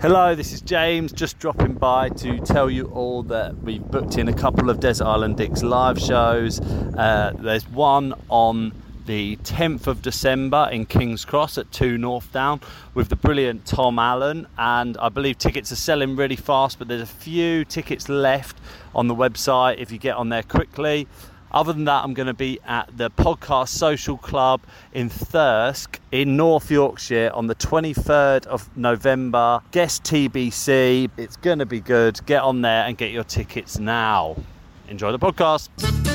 Hello, this is James, just dropping by to tell you all that we've booked in a couple of Desert Island Dicks live shows. Uh, there's one on the 10th of December in King's Cross at 2Northdown with the brilliant Tom Allen. And I believe tickets are selling really fast, but there's a few tickets left on the website if you get on there quickly. Other than that, I'm going to be at the Podcast Social Club in Thirsk in North Yorkshire on the 23rd of November. Guest TBC. It's going to be good. Get on there and get your tickets now. Enjoy the podcast.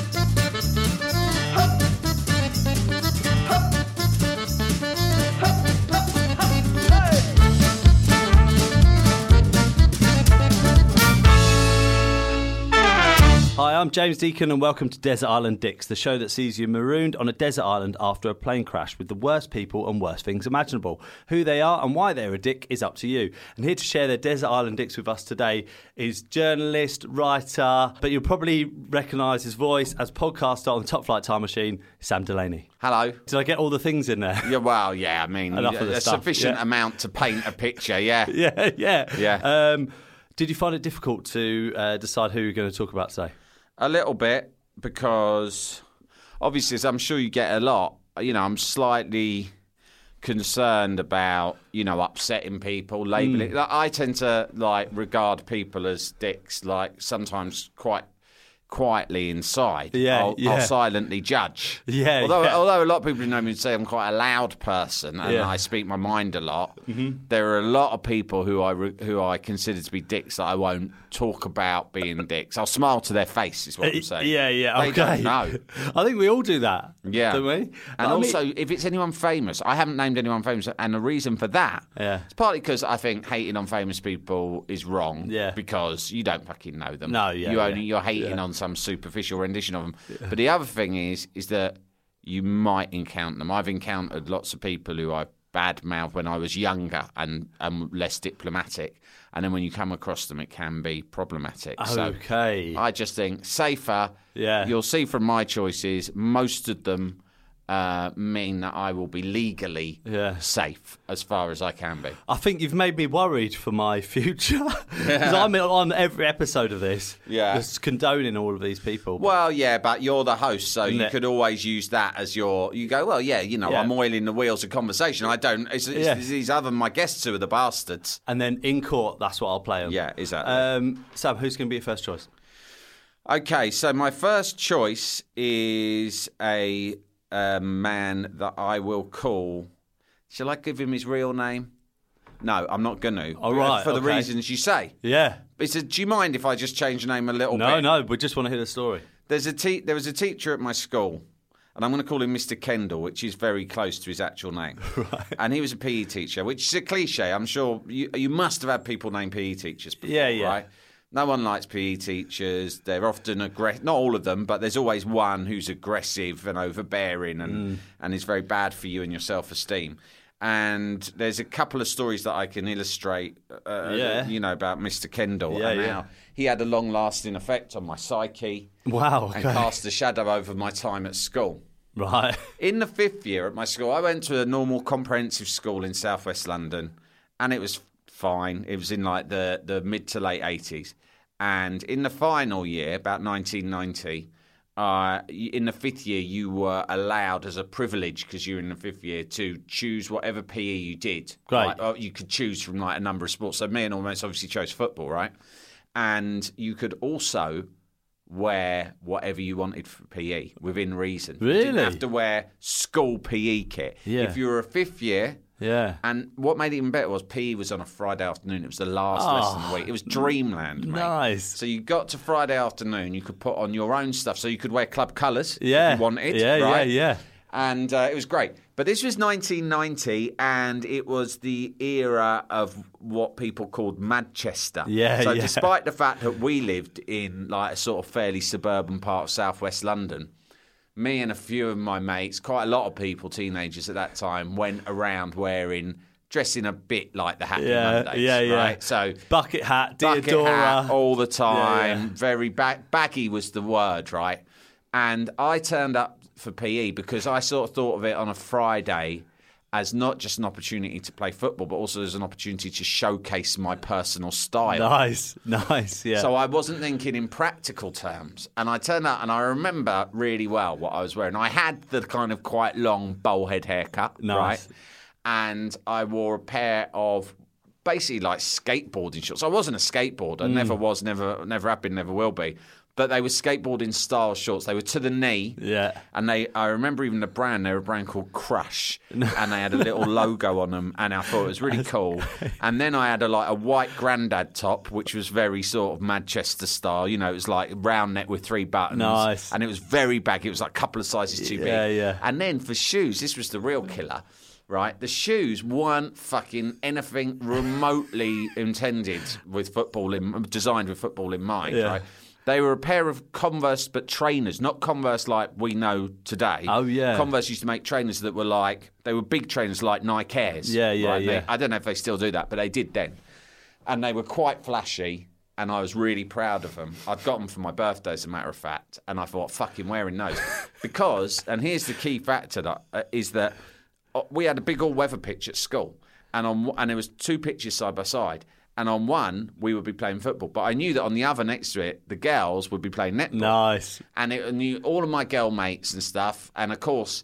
I'm James Deacon, and welcome to Desert Island Dicks, the show that sees you marooned on a desert island after a plane crash with the worst people and worst things imaginable. Who they are and why they're a dick is up to you. And here to share their Desert Island Dicks with us today is journalist, writer, but you'll probably recognise his voice as podcaster on Top Flight Time Machine, Sam Delaney. Hello. Did I get all the things in there? Yeah, well, yeah. I mean, Enough of the a stuff, sufficient yeah. amount to paint a picture. Yeah. yeah, yeah. Yeah. Um, did you find it difficult to uh, decide who you're going to talk about today? A little bit because obviously, as I'm sure you get a lot. You know, I'm slightly concerned about you know upsetting people, labeling. Hmm. Like, I tend to like regard people as dicks. Like sometimes quite quietly inside. Yeah, I'll, yeah. I'll silently judge. Yeah, Although, yeah. although a lot of people who know me say I'm quite a loud person and Yeah. Mm-hmm. I speak my mind a lot, there are a lot of people who I re- who I consider to be dicks that I won't talk about being dicks. I'll smile to their face. Is what I'm saying. Uh, Yeah, yeah, They okay. don't know. I think we all do that. Yeah. Don't we? And also, if it's anyone famous, I haven't named anyone famous, and the reason for that, Yeah. it's partly because I think hating on famous people is wrong. Yeah. Because you don't fucking know them. No, yeah, You yeah. only you're hating on some superficial rendition of them. But the other thing is, is that you might encounter them. I've encountered lots of people who I badmouthed when I was younger and, and less diplomatic, and then when you come across them, it can be problematic. So Okay. I just think safer. Yeah. You'll see from my choices, most of them uh, mean that I will be legally Yeah. safe as far as I can be. I think you've made me worried for my future because I'm on every episode of this, Yeah. just condoning all of these people. Well, yeah, but you're the host, so you Yeah. could always use that as your. You go, well, yeah, you know, Yeah. I'm oiling the wheels of conversation. I don't. It's, it's, Yeah. these other my guests who are the bastards. and then in court, that's what I'll play on. Yeah, exactly. Um, Sam, who's going to be your first choice? Okay, so my first choice is a, uh man that I will call. Shall I give him his real name? No, I'm not going to. All right, For the okay. reasons you say. Yeah. It's a, do you mind if I just change the name a little No, bit? no, no, we just want to hear the story. There's a te- there was a teacher at my school, and I'm going to call him Mr. Kendall, which is very close to his actual name. right. And he was a PE teacher, which is a cliche. I'm sure you, you must have had people named PE teachers before, Yeah, yeah. right? No one likes PE teachers. They're often aggressive. Not all of them, but there's always one who's aggressive and overbearing and, Mm. and is very bad for you and your self esteem. And there's a couple of stories that I can illustrate, uh, Yeah. you know, about Mr. Kendall Yeah, and yeah. how he had a long lasting effect on my psyche Wow. and cast a shadow over my time at school. Right. In the fifth year at my school, I went to a normal comprehensive school in southwest London, and it was fine. It was in like the, the mid to late 80s. And in the final year, about 1990, uh, in the fifth year, you were allowed as a privilege because you were in the fifth year to choose whatever PE you did. Great. Like, uh, you could choose from like a number of sports. So me and almost obviously chose football, right? And you could also wear whatever you wanted for PE within reason. You didn't Really? have to wear school PE kit. Yeah. If you were a fifth year, Yeah. and what made it even better was PE was on a Friday afternoon. It was the last lesson of the week. It was dreamland, mate. Nice. So you got to Friday afternoon, you could put on your own stuff. So you could wear club colours Yeah. if you wanted. Yeah, right? yeah, yeah. And uh, it was great. But this was 1990, and it was the era of what people called Madchester. Yeah, So yeah. despite the fact that we lived in like a sort of fairly suburban part of southwest London, me and a few of my mates, quite a lot of people, teenagers at that time, went around wearing dressing a bit like the Happy Yeah, Mondays, yeah, yeah. right? So Bucket hat, bucket hat all the time. Yeah, yeah. Very bag- baggy was the word, right? And I turned up for PE because I sort of thought of it on a Friday as not just an opportunity to play football, but also as an opportunity to showcase my personal style. Nice, nice, yeah. So I wasn't thinking in practical terms. And I turned out and I remember really well what I was wearing. I had the kind of quite long bowl head haircut, Nice. right? And I wore a pair of basically like skateboarding shorts. I wasn't a skateboarder, Mm. never was, never never have been, never will be. But they were skateboarding style shorts. They were to the knee. Yeah. And they I remember even the brand, they were a brand called Crush. and they had a little logo on them and I thought it was really cool. And then I had a like a white grandad top, which was very sort of Manchester style. You know, it was like round neck with three buttons. Nice. And it was very baggy. It was like a couple of sizes too big. Yeah, yeah. And then for shoes, this was the real killer. Right, the shoes weren't fucking anything remotely intended with football in, designed with football in mind. Yeah. Right, they were a pair of Converse, but trainers, not Converse like we know today. Oh, yeah. Converse used to make trainers that were like they were big trainers like Nike Airs. Yeah, yeah, right? They- I don't know if they still do that, but they did then, and they were quite flashy. And I was really proud of them. I'd got them for my birthday, as a matter of fact, and I thought, "Fucking wearing those," because. And here's the key factor: that, uh, is that uh, we had a big all weather pitch at school, and on and there was two pitches side by side. And on one, we would be playing football, but I knew that on the other next to it, the girls would be playing netball nice. and it knew all of my girl mates and stuff. And of course,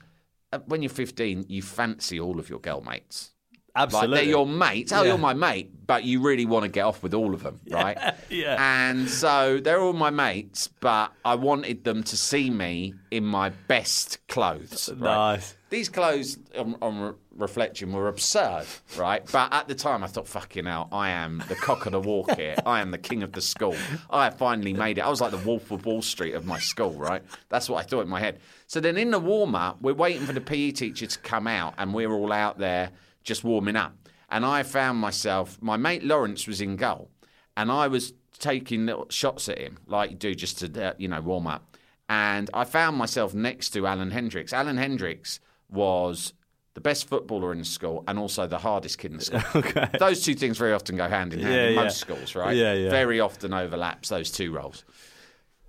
uh, when you're 15, you fancy all of your girl mates. Absolutely. Like they're your mates. Oh, Yeah. you're my mate, but you really want to get off with all of them, right? yeah. And so they're all my mates, but I wanted them to see me in my best clothes. Right? Nice. These clothes, on, on re- reflection, were absurd, right? But at the time, I thought, fucking hell, I am the cock of the walk here. I am the king of the school. I finally made it. I was like the Wolf of Wall Street of my school, right? That's what I thought in my head. So then in the warm up, we're waiting for the PE teacher to come out, and we're all out there just warming up. And I found myself, my mate Lawrence was in goal, and I was taking little shots at him, like you do just to, uh, you know, warm up. And I found myself next to Alan Hendricks. Alan Hendricks was the best footballer in the school and also the hardest kid in the school. Okay. Those two things very often go hand in hand Yeah, in yeah. most schools, right? Yeah, yeah. Very often overlaps those two roles.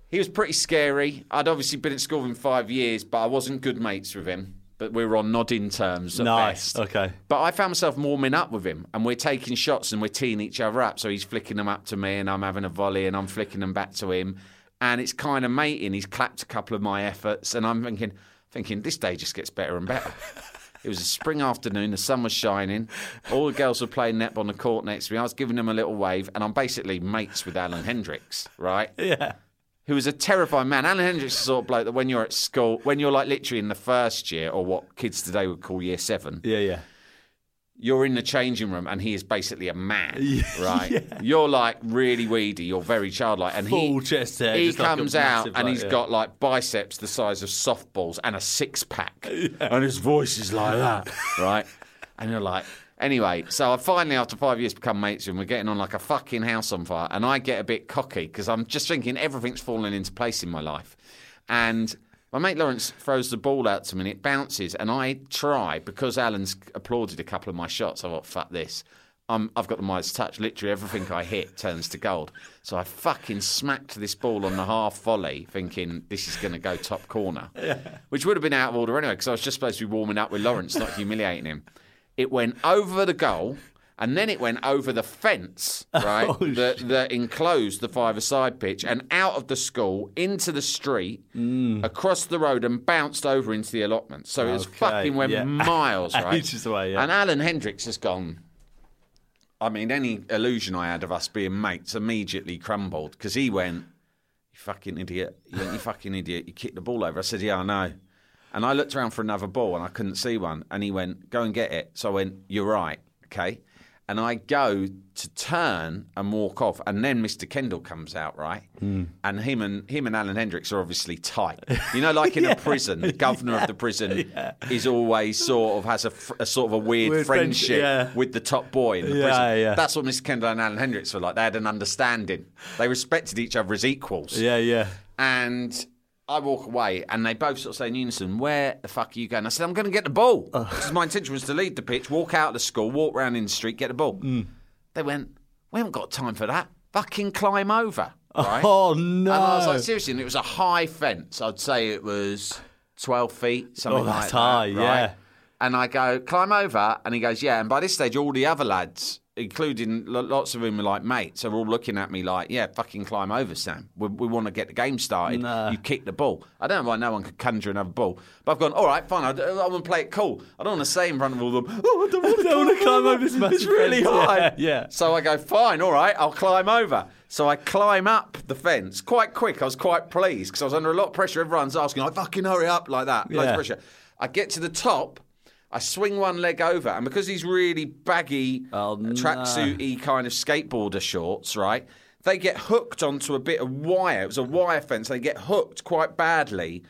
He was pretty scary. I'd obviously been at school with him five years, but I wasn't good mates with him. But we were on nodding terms at Nice. best. Okay. But I found myself warming up with him, and we're taking shots and we're teeing each other up. So he's flicking them up to me, and I'm having a volley, and I'm flicking them back to him, and it's kind of mating. He's clapped a couple of my efforts, and I'm thinking, thinking this day just gets better and better. It was a spring afternoon, the sun was shining, all the girls were playing net on the court next to me. I was giving them a little wave, and I'm basically mates with Alan Hendricks, right? Yeah. who was a terrifying man. Alan Hendricks is the sort of bloke that when you're at school, when you're like literally in the first year, or what kids today would call year seven, Yeah, yeah. You're in the changing room and he is basically a man, Yeah, right? yeah. You're like really weedy, you're very childlike, and Full he chest hair, he just like comes out and like, he's yeah. got like biceps the size of softballs and a six pack, and his voice is like that, right? And you're like. Anyway, so I finally, after five years, become mates him. We're getting on like a fucking house on fire, and I get a bit cocky because I'm just thinking everything's falling into place in my life. And my mate Lawrence throws the ball out to me, and it bounces, and I try because Alan's applauded a couple of my shots. I thought, "Fuck this." I'm, I've got the Midas touch. Literally everything I hit turns to gold. So I fucking smacked this ball on the half volley, thinking this is going to go top corner, which would have been out of order anyway because I was just supposed to be warming up with Lawrence, not humiliating him. It went over the goal. And then it went over the fence, right, Oh, that, that enclosed the five-a-side pitch, and out of the school into the street, Mm. across the road, and bounced over into the allotment. So it was fucking went yeah. miles, right? Away, yeah. And Alan Hendricks has gone. I mean, any illusion I had of us being mates immediately crumbled because he went, "You fucking idiot! You, went, you fucking idiot! You kicked the ball over." I said, "Yeah, I know." And I looked around for another ball and I couldn't see one. And he went, "Go and get it." So I went, "You're right, okay." And I go to turn and walk off, and then Mr. Kendall comes out, right? Hmm. And him and him and Alan Hendricks are obviously tight. You know, like in a prison, the governor of the prison is always sort of has a, a sort of a weird, Weird friendship, yeah. with the top boy in the Yeah, prison. yeah. That's what Mr. Kendall and Alan Hendricks were like. They had an understanding. They respected each other as equals. Yeah, yeah. And I walk away, and they both sort of say in unison, "Where the fuck are you going?" I said, "I'm going to get the ball." Uh. Because my intention was to leave the pitch, walk out of the school, walk around in the street, get the ball. Mm. They went, "We haven't got time for that. Fucking climb over." Right? Oh no! And I was like, seriously, and it was a high fence. I'd say it was 12 feet, something Oh, like that's that. high, right? yeah. And I go, climb over. And he goes, yeah. And by this stage, all the other lads, including lots of them like mates, are all looking at me like, yeah, fucking climb over, Sam. We, we want to get the game started. No. You kick the ball. I don't know why no one could conjure another ball. But I've gone, all right, fine. I, I want to play it cool. I don't want to say in front of all of them, oh, I don't want to don't climb over this It's really fence." high. Yeah, yeah. So I go, fine, all right, I'll climb over. So I climb up the fence quite quick. I was quite pleased because I was under a lot of pressure. Everyone's asking, "I fucking hurry up, like that. Loads Yeah. of pressure. I get to the top. I swing one leg over, and because these really baggy, Oh, uh, no. tracksuity kind of skateboarder shorts, right? They get hooked onto a bit of wire. It was a wire fence. They get hooked quite badly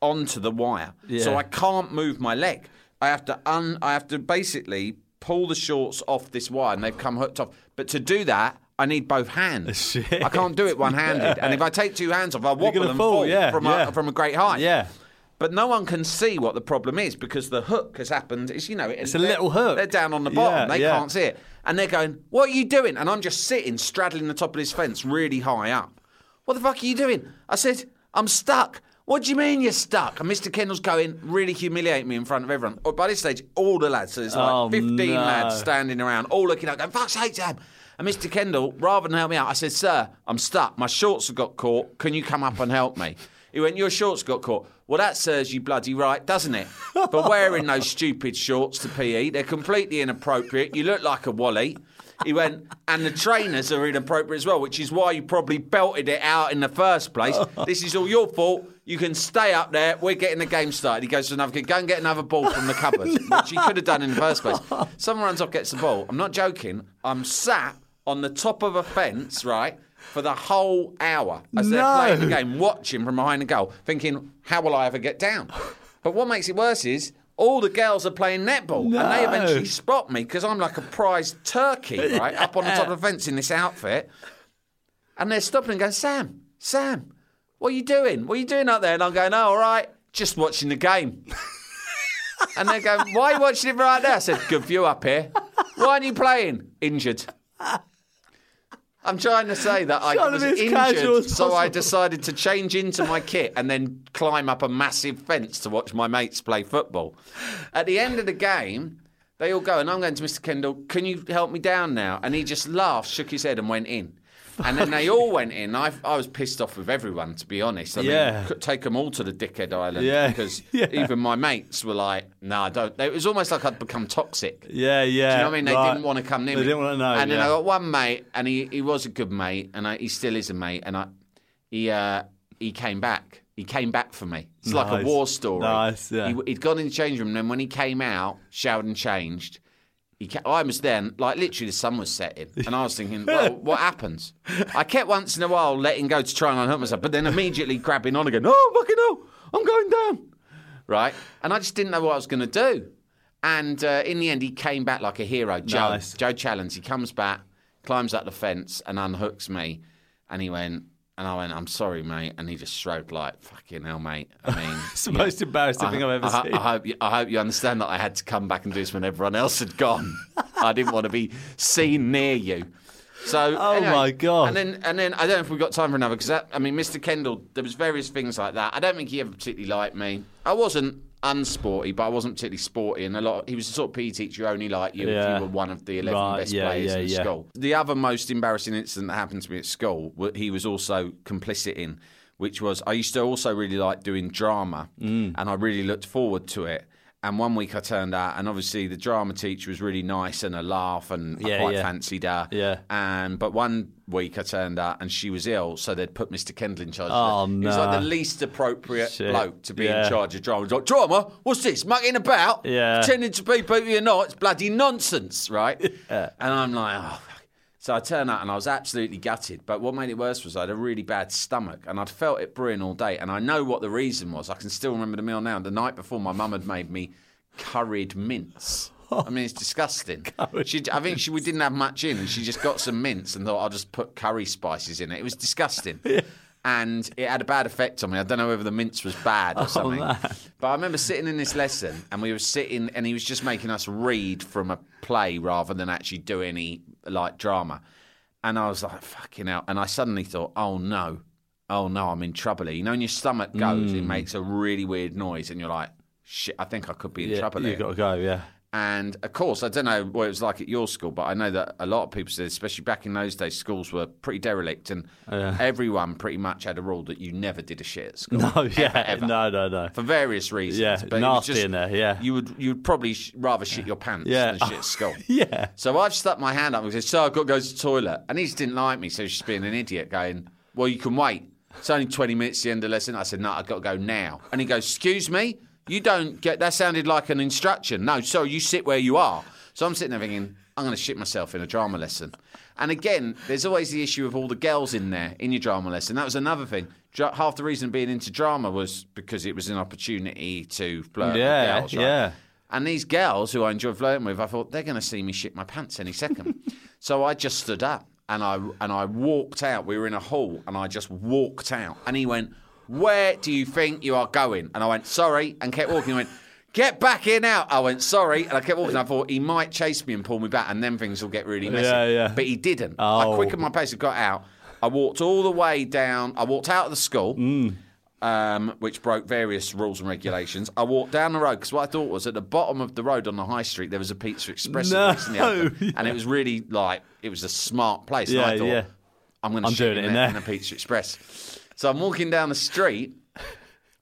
onto the wire, so I can't move my leg. I have to un. I have to basically pull the shorts off this wire, and they've come hooked off. But to do that, I need both hands. Shit. I can't do it one-handed, and if I take two hands off, I wobble and fall, fall, yeah, from yeah. a from a great height. Yeah. But no one can see what the problem is because the hook has happened. It's you know it's a little hook. They're down on the bottom. Yeah, they yeah. can't see it, and they're going, "What are you doing?" And I'm just sitting, straddling the top of this fence, really high up. What the fuck are you doing? I said, "I'm stuck." What do you mean you're stuck? And Mr. Kendall's going, really humiliating me in front of everyone. Oh, By this stage, all the lads, so there's like Oh, 15 no. lads standing around, all looking up, going, fuck's sake, Sam. And Mr. Kendall, rather than help me out, I said, Sir, I'm stuck. My shorts have got caught. Can you come up and help me? He went, Your shorts got caught. Well, that serves you bloody right, doesn't it? But wearing those stupid shorts to PE, they're completely inappropriate. You look like a wally. He went, and the trainers are inappropriate as well, which is why you probably belted it out in the first place. This is all your fault. You can stay up there. We're getting the game started. He goes to another kid, go and get another ball from the cupboard, which he could have done in the first place. Someone runs off, gets the ball. I'm not joking. I'm sat on the top of a fence, right, for the whole hour as they're No. playing the game, watching from behind the goal, thinking, how will I ever get down? But what makes it worse is all the girls are playing netball, and they No. eventually spot me because I'm like a prized turkey, right, up on the top of the fence in this outfit. And they're stopping and going, Sam, Sam, what are you doing? What are you doing up there? And I'm going, oh, all right, just watching the game. and they're going, why are you watching it right there? I said, good view up here. Why aren't you playing? Injured. I'm trying to say that I Trying to was be as casual injured, as so I possible. decided to change into my kit and then climb up a massive fence to watch my mates play football. At the end of the game, they all go, and I'm going to Mr. Kendall, can you help me down now? And he just laughed, shook his head, and went in. And then they all went in. I, I was pissed off with everyone, to be honest. I Yeah. mean, could take them all to the dickhead island Yeah. because Yeah. even my mates were like, "No, I don't." It was almost like I'd become toxic. Yeah, yeah. Do you know what I mean? They right. didn't want to come near They me. didn't want to know. And then. I got one mate, and he, he was a good mate, and I, he still is a mate, and I he uh, he came back. He came back for me. It's like a war story. Nice, yeah. He, he'd gone in the change room, and then when he came out, showered and changed. I was then, like literally, the sun was setting, and I was thinking, well, what happens? I kept once in a while letting go to try and unhook myself, but then immediately grabbing on again. Oh, fucking hell, I'm going down right? And I just didn't know what I was going to do. And uh, in the end, he came back like a hero. Joe, Nice. Joe Challenge. He comes back, climbs up the fence, and unhooks me. And he went, and I went, I'm sorry, mate. And he just shrugged like, fucking hell, mate. I mean, It's the most embarrassing thing I've ever I, seen. I hope you, I hope you understand that I had to come back and do this when everyone else had gone. I didn't want to be seen near you. So, Oh, anyway, my God. And then, and then I don't know if we've got time for another because I mean, Mr. Kendall, there was various things like that. I don't think he ever particularly liked me. I wasn't unsporty, but I wasn't particularly sporty, and a lot. he was the sort of PE teacher only liked you if you were one of the eleven Right, best yeah, players yeah, in yeah. school. The other most embarrassing incident that happened to me at school, he was also complicit in, which was I used to also really like doing drama, Mm. and I really looked forward to it. And one week I turned out, and obviously the drama teacher was really nice and a laugh, and I quite yeah. fancied her. Yeah. And but one week I turned out, and she was ill, so they'd put Mr. Kendall in charge. Oh, of it. Oh, he was like the least appropriate Shit. bloke to be Yeah. in charge of drama. He's like, drama? What's this? Mucking about? Yeah. Pretending to be people you're not? It's bloody nonsense, right? And I'm like, oh. So I turned out and I was absolutely gutted. But what made it worse was I had a really bad stomach and I'd felt it brewing all day. And I know what the reason was. I can still remember the meal now. The night before, my mum had made me curried mince. I mean, it's disgusting. She, I think she, we didn't have much in, and she just got some mince and thought I'll just put curry spices in it. It was disgusting. and it had a bad effect on me. I don't know whether the mince was bad or oh, something. man. But I remember sitting in this lesson, and we were sitting, and he was just making us read from a play rather than actually do any like drama. And I was like, "Fucking hell!" And I suddenly thought, "Oh no, oh no, I'm in trouble." here." You know, when your stomach goes, it mm. makes a really weird noise, and you're like, "Shit, I think I could be in Yeah, trouble." you here." got to go. Yeah. And of course, I don't know what it was like at your school, but I know that a lot of people said, especially back in those days, schools were pretty derelict, and everyone pretty much had a rule that you never did a shit at school. No. Yeah. ever. No. No. No. For various reasons. Yeah, but nasty just- in there, yeah. You would you would probably sh- rather shit your pants Yeah. than shit at school. Yeah. So I've stuck my hand up and said, So I've got to go to the toilet. And he just didn't like me, so he's just being an idiot, going, Well, you can wait. It's only 20 minutes to the end of the lesson. I said, No, I've got to go now. And he goes, Excuse me? You don't get that sounded like an instruction. No, sorry, you sit where you are. So I'm sitting there thinking, I'm going to shit myself in a drama lesson. And again, there's always the issue of all the girls in there in your drama lesson. That was another thing. Dra- Half the reason being into drama was because it was an opportunity to flirt Yeah, with girls. Right? yeah. And these girls who I enjoyed flirting with, I thought they're going to see me shit my pants any second. so I just stood up and I and I walked out. We were in a hall and I just walked out. And he went, "Where do you think you are going?" And I went, "Sorry," and kept walking. He went. Get back here now. I went, sorry. And I kept walking. I thought he might chase me and pull me back, and then things will get really messy. Yeah, yeah. But he didn't. Oh. I quickened my pace and got out. I walked all the way down. I walked out of the school Mm. um, which broke various rules and regulations. I walked down the road because what I thought was at the bottom of the road on the high street there was a Pizza Express No. recently opened, and it was really like it was a smart place. and I Yeah, thought, yeah. I'm going to in, it in there there. in a Pizza Express. So I'm walking down the street.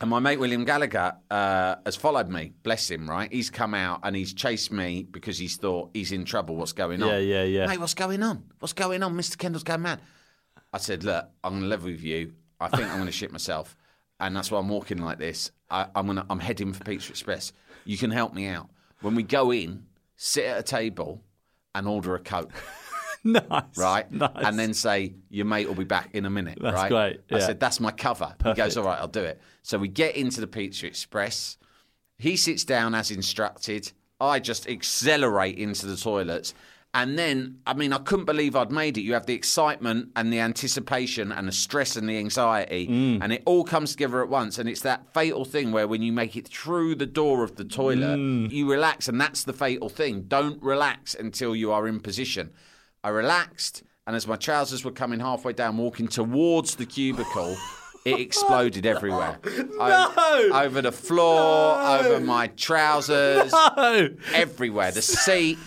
And my mate William Gallagher uh, has followed me. Bless him, right? He's come out and he's chased me because he's thought he's in trouble. What's going on? Yeah, yeah, yeah. Mate, what's going on? What's going on? Mr. Kendall's going mad. I said, look, I'm going to level with you. I think I'm going to shit myself, and that's why I'm walking like this. I, I'm going to, I'm heading for Pizza Express. You can help me out. When we go in, sit at a table and order a coke, Nice. right? Nice. And then say your mate will be back in a minute. That's right? great, I said that's my cover. He goes, all right, I'll do it. So we get into the Pizza Express. He sits down as instructed. I just accelerate into the toilets. And then, I mean, I couldn't believe I'd made it. You have the excitement and the anticipation and the stress and the anxiety, Mm. and it all comes together at once. And it's that fatal thing where when you make it through the door of the toilet, Mm. you relax. And that's the fatal thing. Don't relax until you are in position. I relaxed, and as my trousers were coming halfway down, walking towards the cubicle, it exploded everywhere. O- over the floor, over my trousers, Oh, everywhere. The seat.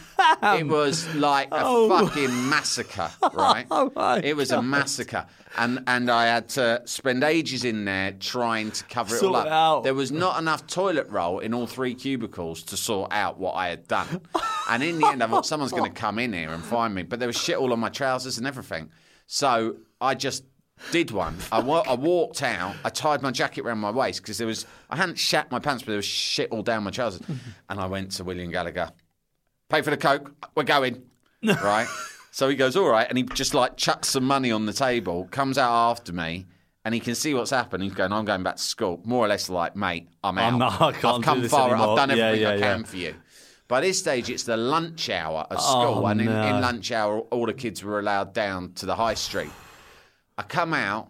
It was like a fucking massacre, right? Oh it was a massacre, and and I had to spend ages in there trying to cover it all up. it out. There was not enough toilet roll in all three cubicles to sort out what I had done, and in the end, I thought someone's going to come in here and find me, but there was shit all on my trousers and everything. So I just did one. I, wa- I walked out. I tied my jacket around my waist because there was I hadn't shat my pants, but there was shit all down my trousers. And I went to William Gallagher. Pay for the coke. We're going. right. So he goes all right, and he just like chucks some money on the table. Comes out after me. And he can see what's happened. He's going, I'm going back to school. More or less like, mate, I'm out. I'm not- I can't I've do come this far. anymore." I've done Yeah, everything I can yeah. for you. By this stage, it's the lunch hour at oh, school, Oh, and in, no. in lunch hour, all the kids were allowed down to the high street. I come out.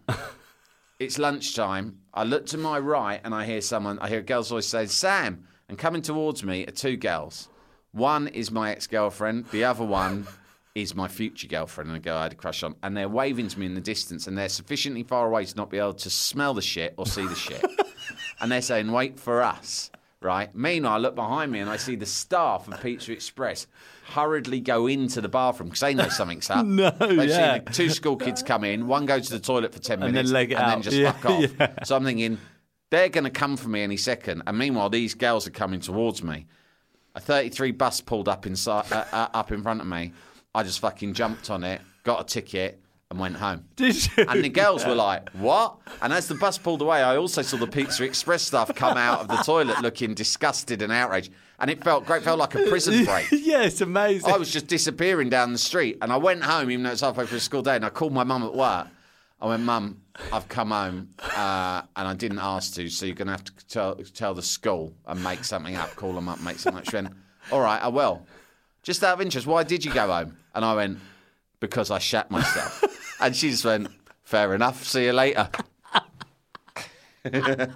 it's lunchtime. I look to my right, and I hear someone. I hear a girl's voice say, "Sam." And coming towards me are two girls. One is my ex-girlfriend. The other one is my future girlfriend, and a girl I had a crush on. And they're waving to me in the distance, and they're sufficiently far away to not be able to smell the shit or see the shit. and they're saying, "Wait for us." Right. Meanwhile, I look behind me and I see the staff of Pizza Express hurriedly go into the bathroom because they know something's up. No, They've yeah. seen the two school kids come in, one goes to the toilet for 10 And then minutes leg it and then just Yeah, fuck off. yeah. So I'm thinking, they're going to come for me any second. And meanwhile, these girls are coming towards me. A 33 bus pulled up inside, uh, uh, up in front of me. I just fucking jumped on it, got a ticket, and went home. Did you? And the girls were like, "What?" And as the bus pulled away, I also saw the Pizza Express staff come out of the toilet looking disgusted and outraged. And it felt great, felt like a prison break. yeah, it's amazing. I was just disappearing down the street, and I went home, even though it's halfway through a school day, and I called my mum at work. I went, Mum, I've come home, uh, and I didn't ask to, so you're going to have to tell, tell the school and make something up, call them up, make something up. She went, All right, I will. Just out of interest, why did you go home? And I went, because I shat myself. and she just went, fair enough, see you later.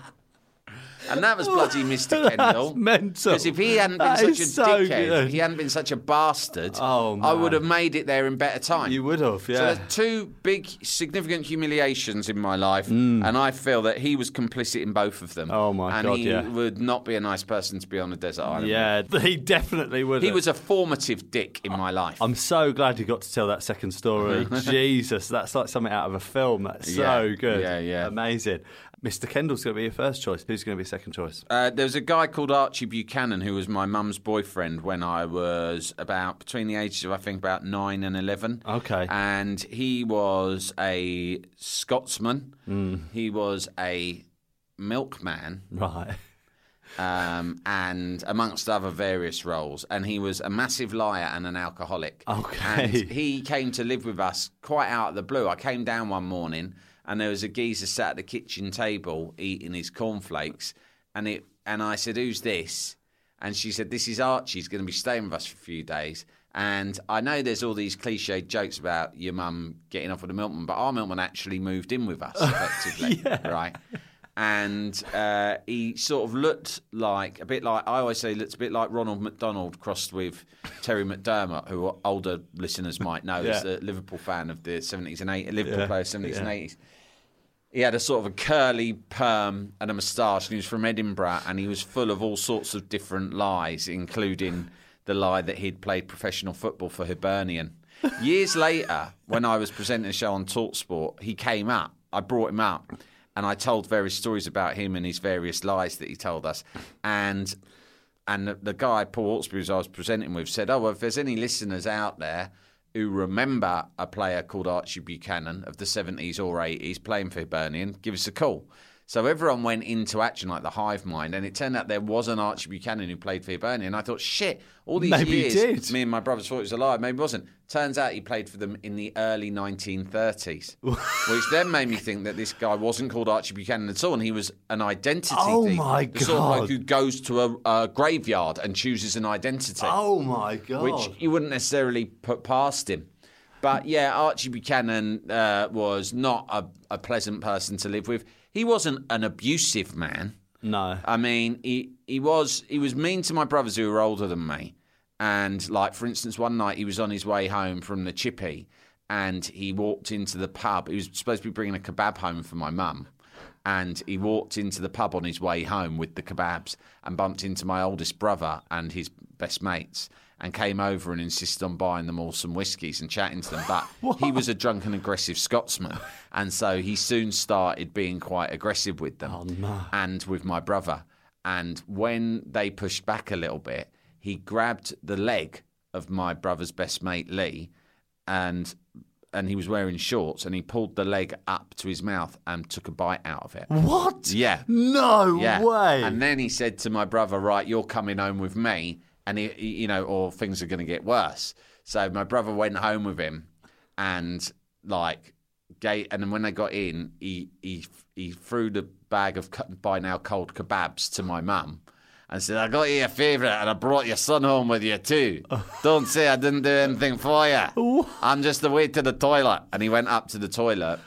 and that was bloody Mr. Kendall. That's mental. Because if he hadn't been That such is a so dickhead, good. if he hadn't been such a bastard, Oh, I would man. have made it there in better time. You would have, yeah. So yeah. there's two big, significant humiliations in my life, Mm. and I feel that he was complicit in both of them. Oh, my god. and God, he yeah. would not be a nice person to be on a desert island. yeah, he definitely would. He have. was a formative dick in my life. I'm so glad you got to tell that second story. Jesus, that's like something out of a film. That's so Yeah, good. yeah, yeah. Amazing. Mr. Kendall's going to be your first choice. Who's going to be second choice? Uh, there was a guy called Archie Buchanan who was my mum's boyfriend when I was about between the ages of I think about nine and eleven. Okay. and he was a Scotsman. Hmm. He was a milkman, Right. um, and amongst other various roles. And he was a massive liar and an alcoholic. Okay. And he came to live with us quite out of the blue. I came down one morning and there was a geezer sat at the kitchen table eating his cornflakes. And it and I said, Who's this? And she said, This is Archie. He's going to be staying with us for a few days. And I know there's all these cliched jokes about your mum getting off with a milkman, but our milkman actually moved in with us, effectively. Right. And uh, he sort of looked like a bit like I always say, looks a bit like Ronald McDonald crossed with Terry McDermott, who older listeners might know is Yeah. a Liverpool fan of the 70s and 80s, Liverpool Yeah, player 70s and 80s. He had a sort of a curly perm and a moustache, and he was from Edinburgh, and he was full of all sorts of different lies, including the lie that he'd played professional football for Hibernian. Years later, when I was presenting a show on Talksport, he came up. I brought him up, and I told various stories about him and his various lies that he told us. And and the, guy Paul Hawksbee, who I was presenting with, said, "Oh, well, if there's any listeners out there who remember a player called Archie Buchanan of the 70s or 80s playing for Hibernian, give us a call." So everyone went into action like the hive mind, and it turned out there was an Archie Buchanan who played for Hibernian. And I thought, shit, all these Maybe years, did. me and my brothers thought he was alive. Maybe he wasn't. Turns out he played for them in the early 1930s, which then made me think that this guy wasn't called Archie Buchanan at all, and he was an identity Oh, thief. my The sort of God. who goes to a, a graveyard and chooses an identity, Oh my god. which you wouldn't necessarily put past him. But yeah, Archie Buchanan uh, was not a, a pleasant person to live with. He wasn't an abusive man. no. I mean, he he was he was mean to my brothers who were older than me. And like for instance, one night he was on his way home from the chippy, and he walked into the pub. He was supposed to be bringing a kebab home for my mum, and he walked into the pub on his way home with the kebabs and bumped into my oldest brother and his best mates. And came over and insisted on buying them all some whiskies and chatting to them. But he was a drunken, aggressive Scotsman. And so he soon started being quite aggressive with them Oh, no. and with my brother. And when they pushed back a little bit, he grabbed the leg of my brother's best mate Lee, and and he was wearing shorts, and he pulled the leg up to his mouth and took a bite out of it. What? Yeah. No Yeah. way. And then he said to my brother, "Right, you're coming home with me," and he, he- you know, or things are going to get worse. So my brother went home with him, and like, gave, and then when they got in, he he he threw the bag of by now cold kebabs to my mum. And said, I got you a favourite and I brought your son home with you too. Don't say I didn't do anything for you. I'm just away to the toilet. And he went up to the toilet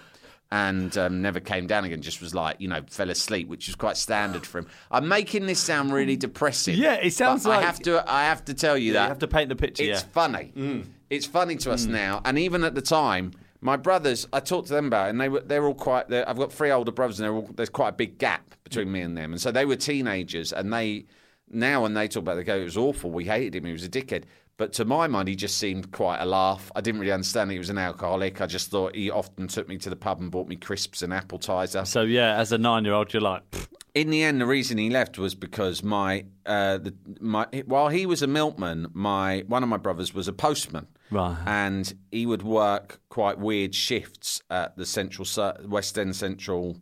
and um, never came down again. Just was like, you know, fell asleep, which was quite standard for him. I'm making this sound really depressing. Yeah, it sounds like- I have to. I have to tell you that you have to paint the picture. it's yeah. funny. It's funny to us now, and even at the time, my brothers. I talked to them about, it, and they were they're all quite. I've got three older brothers, and they're all, there's quite a big gap between me and them, and so they were teenagers, and they now when they talk about it, they go, it was awful. We hated him. He was a dickhead. But to my mind, he just seemed quite a laugh. I didn't really understand he was an alcoholic. I just thought he often took me to the pub and bought me crisps and appetizer So yeah, as a nine-year-old, you're like, "Pfft, in the end, the reason he left was because my uh, the, my while he was a milkman, my one of my brothers was a postman, Right. and he would work quite weird shifts at the central West End Central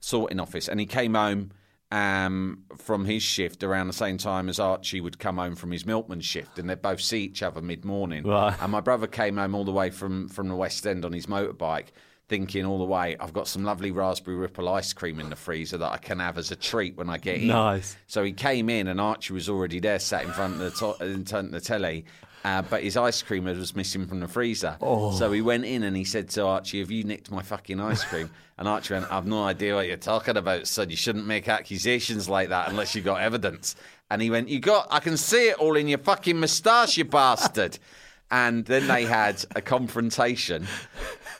sorting office, and he came home. Um, from his shift around the same time as Archie would come home from his milkman shift, and they'd both see each other mid morning. Right. And my brother came home all the way from, from the West End on his motorbike, thinking all the way, I've got some lovely raspberry ripple ice cream in the freezer that I can have as a treat when I get in. Nice. So he came in, and Archie was already there, sat in front of the to- in front of the telly, Uh, but his ice cream was missing from the freezer. Oh. So he went in and he said to Archie, Have you nicked my fucking ice cream? And Archie went, I've no idea what you're talking about, son. You shouldn't make accusations like that unless you've got evidence. And he went, You got, I can see it all in your fucking moustache, you bastard. And then they had a confrontation.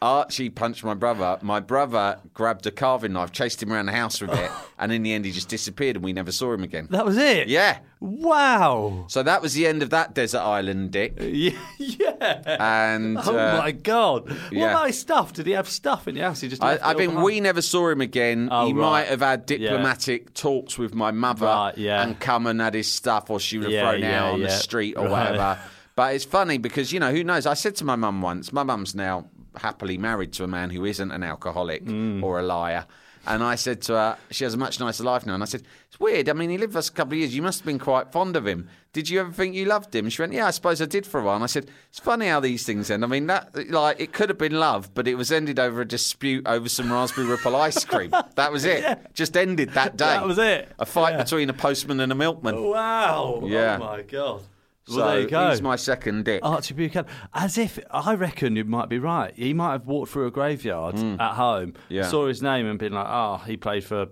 Archie punched my brother. My brother grabbed a carving knife, chased him around the house for a bit, and in the end, he just disappeared and we never saw him again. That was it. Yeah. Wow. So that was the end of that desert island, Dick. Yeah. yeah. And Oh uh, my god! What yeah. about his stuff? Did he have stuff in the house? He just. I, I it think we never saw him again. Oh, he right. might have had diplomatic talks with my mother Right, yeah. and come and had his stuff, or she would have Yeah, thrown yeah, out on the street or Right. whatever. But it's funny because you know who knows. I said to my mum once. My mum's now happily married to a man who isn't an alcoholic Mm. or a liar. And I said to her, she has a much nicer life now. And I said, it's weird. I mean, he lived with us a couple of years. You must have been quite fond of him. Did you ever think you loved him? She went, yeah, I suppose I did for a while. And I said, it's funny how these things end. I mean, that like it could have been love, but it was ended over a dispute over some raspberry ripple ice cream. That was it. Just ended that day. That was it. A fight Yeah. between a postman and a milkman. Wow. Yeah. Oh my god. Well, so there you go. he's my second dick. Archie Buchanan. As if I reckon you might be right. He might have walked through a graveyard at home, Mm. Yeah. saw his name, and been like, "Oh, he played for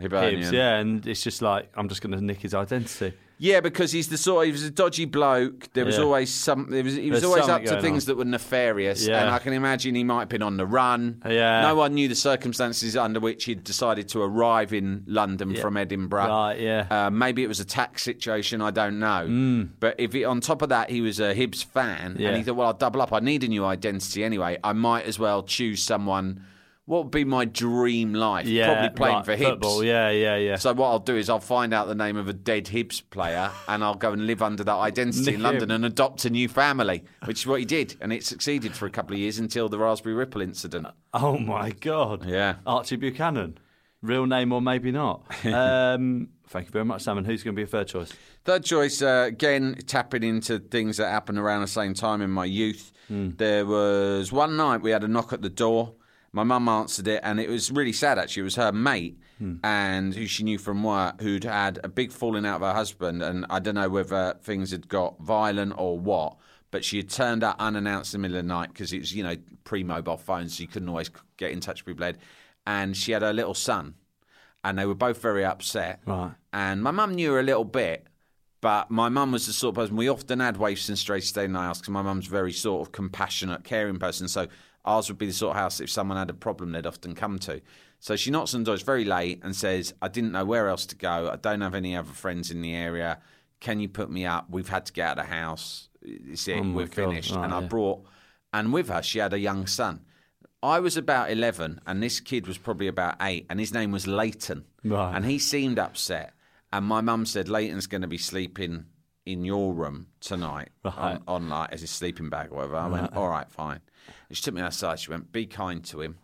Hibernian. Hibs." Yeah, and it's just like I'm just going to nick his identity. Yeah, because he's the sort. He was a dodgy bloke. There was Yeah. always some. There was, he was There's always up something to going things on. that were nefarious, Yeah. and I can imagine he might have been on the run. Yeah. No one knew the circumstances under which he'd decided to arrive in London from Edinburgh. Right, yeah. Uh, maybe it was a tax situation. I don't know. But if he, on top of that he was a Hibs fan, Mm. Yeah. and he thought, well, I'll double up. I need a new identity anyway. I might as well choose someone. What would be my dream life? Yeah, Probably playing right, for Hibs. football. Yeah, yeah, yeah. So what I'll do is I'll find out the name of a dead Hibs player and I'll go and live under that identity in London and adopt a new family, which is what he did, and it succeeded for a couple of years until the Raspberry Ripple incident. oh my god. Yeah. Archie Buchanan. Real name or maybe not. um, thank you very much, Sam. And who's going to be a third choice? Third choice, uh, again, tapping into things that happened around the same time in my youth. There was one night we had a knock at the door. My mum answered it, and it was really sad actually. It was her mate, hmm. and who she knew from work, who'd had a big falling out with her husband. And I don't know whether things had got violent or what, but she had turned up unannounced in the middle of the night because it was, you know, pre mobile phones, so you couldn't always get in touch with people. And she had her little son, and they were both very upset. Right. And my mum knew her a little bit, but my mum was the sort of person we often had waifs and strays stay in the house because my mum's very sort of compassionate, caring person. So ours would be the sort of house if someone had a problem, they'd often come to. So she knocks on the door, it's very late, and says, I didn't know where else to go. I don't have any other friends in the area. Can you put me up? We've had to get out of the house. It's it. Oh We're God. finished. Right, and I brought, and with her, she had a young son. I was about 11, and this kid was probably about eight, and his name was Leighton. Right. And he seemed upset. And my mum said, Leighton's going to be sleeping in your room tonight Right. on, on like as his sleeping bag or whatever. I went, all right, fine. And she took me outside. She went, be kind to him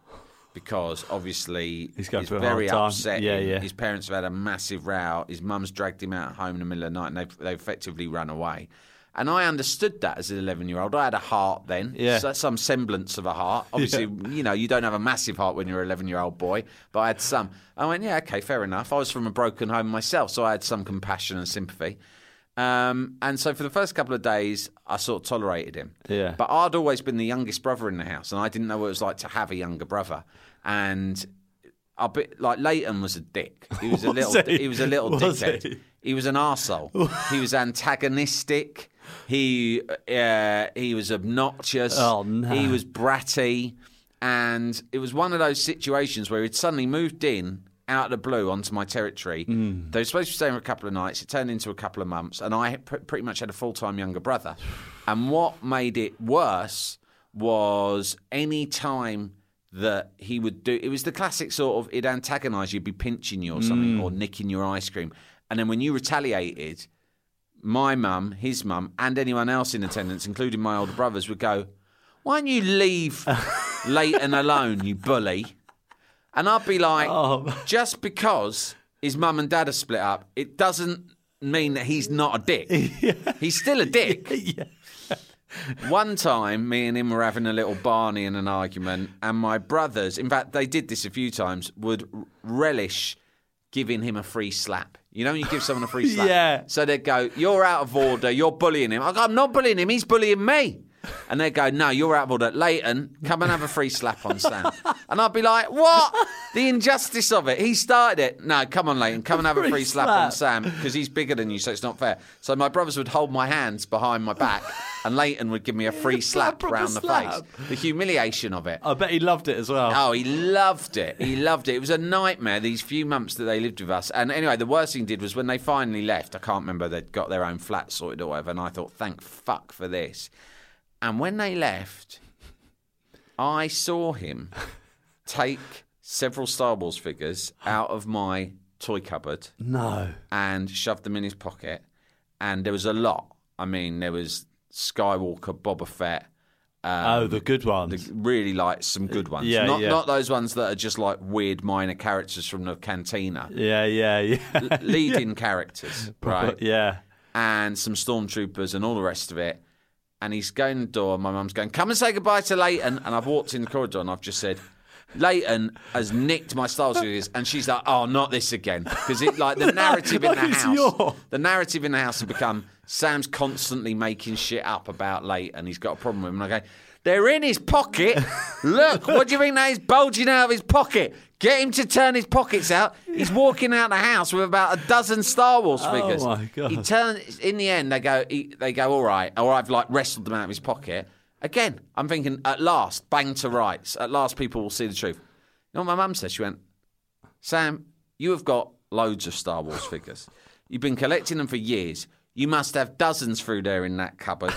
because obviously He's going he's very upset. Yeah, yeah. His parents have had a massive row. His mum's dragged him out home in the middle of the night and they've, they've effectively run away. And I understood that as an 11 year old. I had a heart then, Yeah. so some semblance of a heart. Obviously, you know, you don't have a massive heart when you're an 11 year old boy, but I had some. I went, yeah, okay, fair enough. I was from a broken home myself, so I had some compassion and sympathy. Um, and so for the first couple of days, I sort of tolerated him. Yeah. But I'd always been the youngest brother in the house, and I didn't know what it was like to have a younger brother. And a bit like Leighton was a dick. He was a little. he? He was a little Was dickhead. he? He was an arsehole. he was antagonistic. He uh, he was obnoxious. Oh, no. He was bratty, and it was one of those situations where he'd suddenly moved in out of the blue onto my territory. Hmm. They were supposed to be staying for a couple of nights. It turned into a couple of months, and I pr- pretty much had a full time younger brother. And what made it worse was any time that he would do it was the classic sort of it'd antagonise you, would be pinching you or something, or nicking your ice cream. And then when you retaliated, my mum, his mum, and anyone else in attendance, including my older brothers, would go, Why don't you leave Leighton alone, you bully? And I'd be like, Oh. just because his mum and dad are split up, it doesn't mean that he's not a dick. He's still a dick. One time, me and him were having a little Barney in an argument, and my brothers, in fact, they did this a few times, would relish giving him a free slap. You know, when you give someone a free slap. Yeah. So they'd go, "You're out of order. You're bullying him." I go, "I'm not bullying him. He's bullying me." And they'd go, "No, you're out of order." Leighton, come and have a free slap on Sam. And I'd be like, "What? The injustice of it. He started it. No, come on, Leighton, come and have a Free free slap on. Sam because he's bigger than you, so it's not fair." So my brothers would hold my hands behind my back, and Leighton would give me a free slap round the slap. face. The humiliation of it. I bet he loved it as well. Oh, he loved it. He loved it. It was a nightmare these few months that they lived with us. And anyway, the worst thing he did was when they finally left. I can't remember they'd got their own flat sorted or whatever. And I thought, thank fuck for this. And when they left, I saw him take several Star Wars figures out of my toy cupboard No. and shoved them in his pocket. And there was a lot. I mean, there was Skywalker, Boba Fett. Um, oh, the good ones. really like some good ones. Yeah, not yeah. not those ones that are just like weird minor characters from the cantina. yeah, yeah, yeah. Leading characters, right? Yeah. And some stormtroopers and all the rest of it. And he's going to the door. My mum's going, "Come and say goodbye to Leighton." And I've walked in the corridor and I've just said. Leighton has nicked my Wars figures, and she's like, "Oh, not this again!" Because it like the narrative in the house, your- the narrative in the house has become Sam's constantly making shit up about Leighton. He's got a problem with him. And I go, they're in his pocket. Look, what do you think that is bulging out of his pocket? Get him to turn his pockets out. He's walking out the house with about a dozen Star Wars oh figures. Oh, my God. He turns. In the end, they go. He, they go. All right. Or I've like wrestled them out of his pocket. Again, I'm thinking. At last, bang to rights. At last, people will see the truth. You know what my mum said? She went, Sam, you have got loads of Star Wars figures. You've been collecting them for years. You must have dozens through there in that cupboard.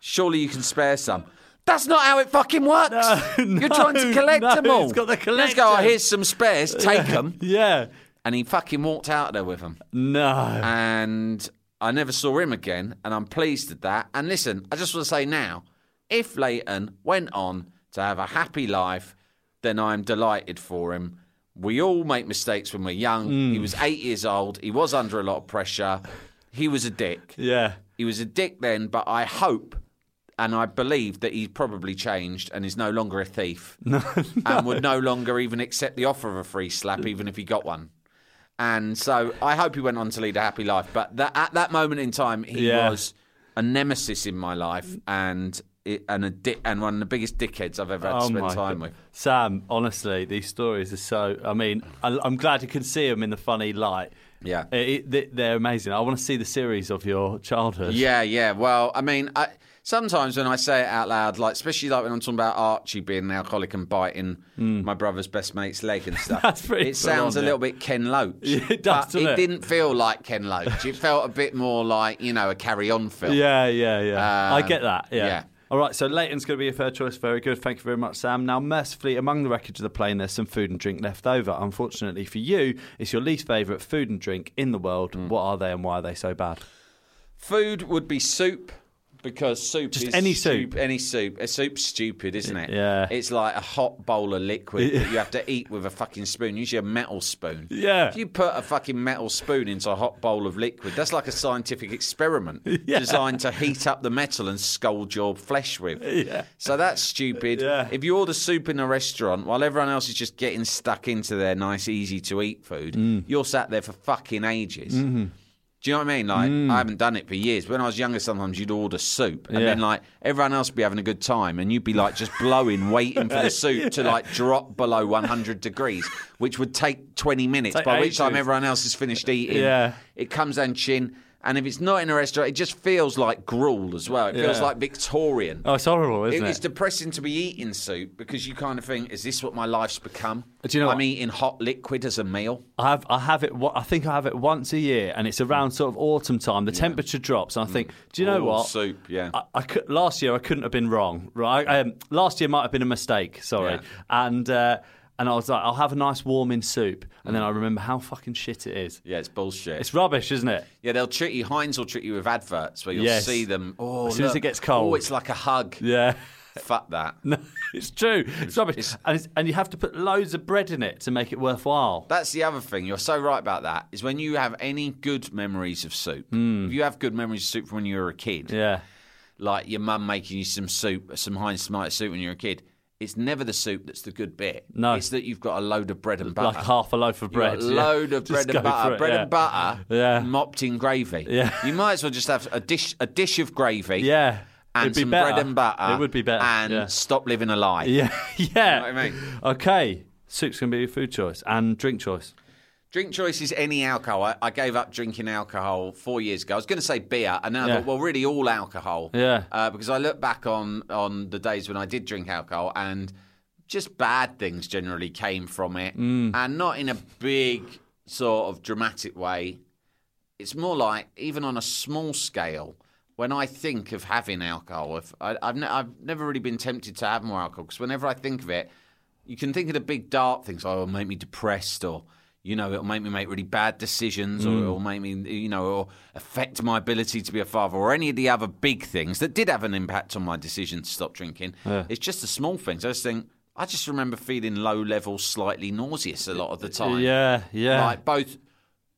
Surely you can spare some. That's not how it fucking works. You're trying to collect no, them all. it's got the Let's go. Oh, here's some spares. Take them. Yeah. And he fucking walked out of there with them. No. And I never saw him again. And I'm pleased at that. And listen, I just want to say now, if Leighton went on to have a happy life, then I'm delighted for him. We all make mistakes when we're young. Mm. He was eight years old. He was under a lot of pressure. He was a dick. yeah. He was a dick then, but I hope and I believe that he's probably changed and is no longer a thief and would no longer even accept the offer of a free slap, even if he got one. And so I hope he went on to lead a happy life. But that, at that moment in time, he Yeah. was a nemesis in my life and it, and a di- and one of the biggest dickheads I've ever had to Oh spend time God. with. Sam, honestly, these stories are so. I mean, I, I'm glad you can see them in the funny light. Yeah. It- it- they- they're amazing. I want to see the series of your childhood. Yeah, yeah. Well, I mean, I, sometimes when I say it out loud, like especially like when I'm talking about Archie being an alcoholic and biting my brother's best mate's leg and stuff. That's pretty it sounds full a little yeah. bit Ken Loach. It does, but doesn't it it? didn't feel like Ken Loach. It felt a bit more like you know a Carry On film. Yeah, yeah, yeah. I Um, get that. Yeah. yeah. All right, so Leighton's going to be a fair choice. Very good. Thank you very much, Sam. Now, mercifully, among the wreckage of the plane, there's some food and drink left over. Unfortunately for you, it's your least favourite food and drink in the world. Hmm. What are they and why are they so bad? Food would be soup. Because soup Just is any stup- soup? any soup. A soup's stupid, isn't it? Yeah. It's like a hot bowl of liquid that you have to eat with a fucking spoon, usually a metal spoon. Yeah. If you put a fucking metal spoon into a hot bowl of liquid, that's like a scientific experiment designed to heat up the metal and scald your flesh with. Yeah. So that's stupid. Yeah. If you order soup in a restaurant while everyone else is just getting stuck into their nice, easy to eat food, Mm. you're sat there for fucking ages. Mm-hmm. Do you know what I mean? Like, Mm. I haven't done it for years. When I was younger, sometimes you'd order soup, and Yeah. then like everyone else would be having a good time, and you'd be like just blowing, waiting for the soup to like drop below 100 degrees, which would take 20 minutes. Take by which time everyone else has finished eating, Yeah. it comes down chin. And if it's not in a restaurant, it just feels like gruel as well. It feels Yeah. like Victorian. Oh, it's horrible, isn't It- it? It's depressing to be eating soup because you kind of think, is this what my life's become? Do you know I'm what? eating hot liquid as a meal. I have I have it. wa- I think I have it once a year, and it's around sort of autumn time. The temperature drops, and I think, do you know what? soup, yeah. I, I could, last year I couldn't have been wrong, right? Um, last year might have been a mistake. Sorry, Yeah. and uh, and I was like, I'll have a nice warming soup, and then I remember how fucking shit it is. Yeah, it's bullshit. It's rubbish, isn't it? Yeah, they'll trick you. Heinz will trick you with adverts where you'll Yes. see them. Oh, As soon as look. it gets cold. oh, it's like a hug. Yeah. Fuck that. No, it's true. It's rubbish, and it's, and you have to put loads of bread in it to make it worthwhile. That's the other thing. You're so right about that. Is when you have any good memories of soup. If you have good memories of soup from when you were a kid, Hmm. Yeah. like your mum making you some soup, some Heinz tomato soup when you were a kid, it's never the soup that's the good bit. No. it's that you've got a load of bread and butter. Like half a loaf of bread. got a yeah. load of bread and butter. it, bread yeah. and butter, Yeah. mopped in gravy. Yeah. you might as well just have a dish, a dish of gravy. Yeah. and some better. bread and butter. It would be better, And yeah. stop living a lie. Yeah, yeah. what I mean? Okay, soup's gonna be your food choice and drink choice. Drink choice is any alcohol. I, I gave up drinking alcohol four years ago. I was going to say beer, and I Yeah. thought, well, really, all alcohol. Yeah. Uh, because I look back on on the days when I did drink alcohol, and just bad things generally came from it, Mm. and not in a big sort of dramatic way. It's more like even on a small scale. When I think of having alcohol, if I, I've, ne- I've never really been tempted to have more alcohol because whenever I think of it, you can think of the big dark things. Oh, it'll make me depressed, or you know, it'll make me make really bad decisions, or mm. it'll make me, you know, or affect my ability to be a father, or any of the other big things that did have an impact on my decision to stop drinking. It's just the small things. I just think. I just remember feeling low level, slightly nauseous a lot of the uh, time. Yeah, yeah. Like both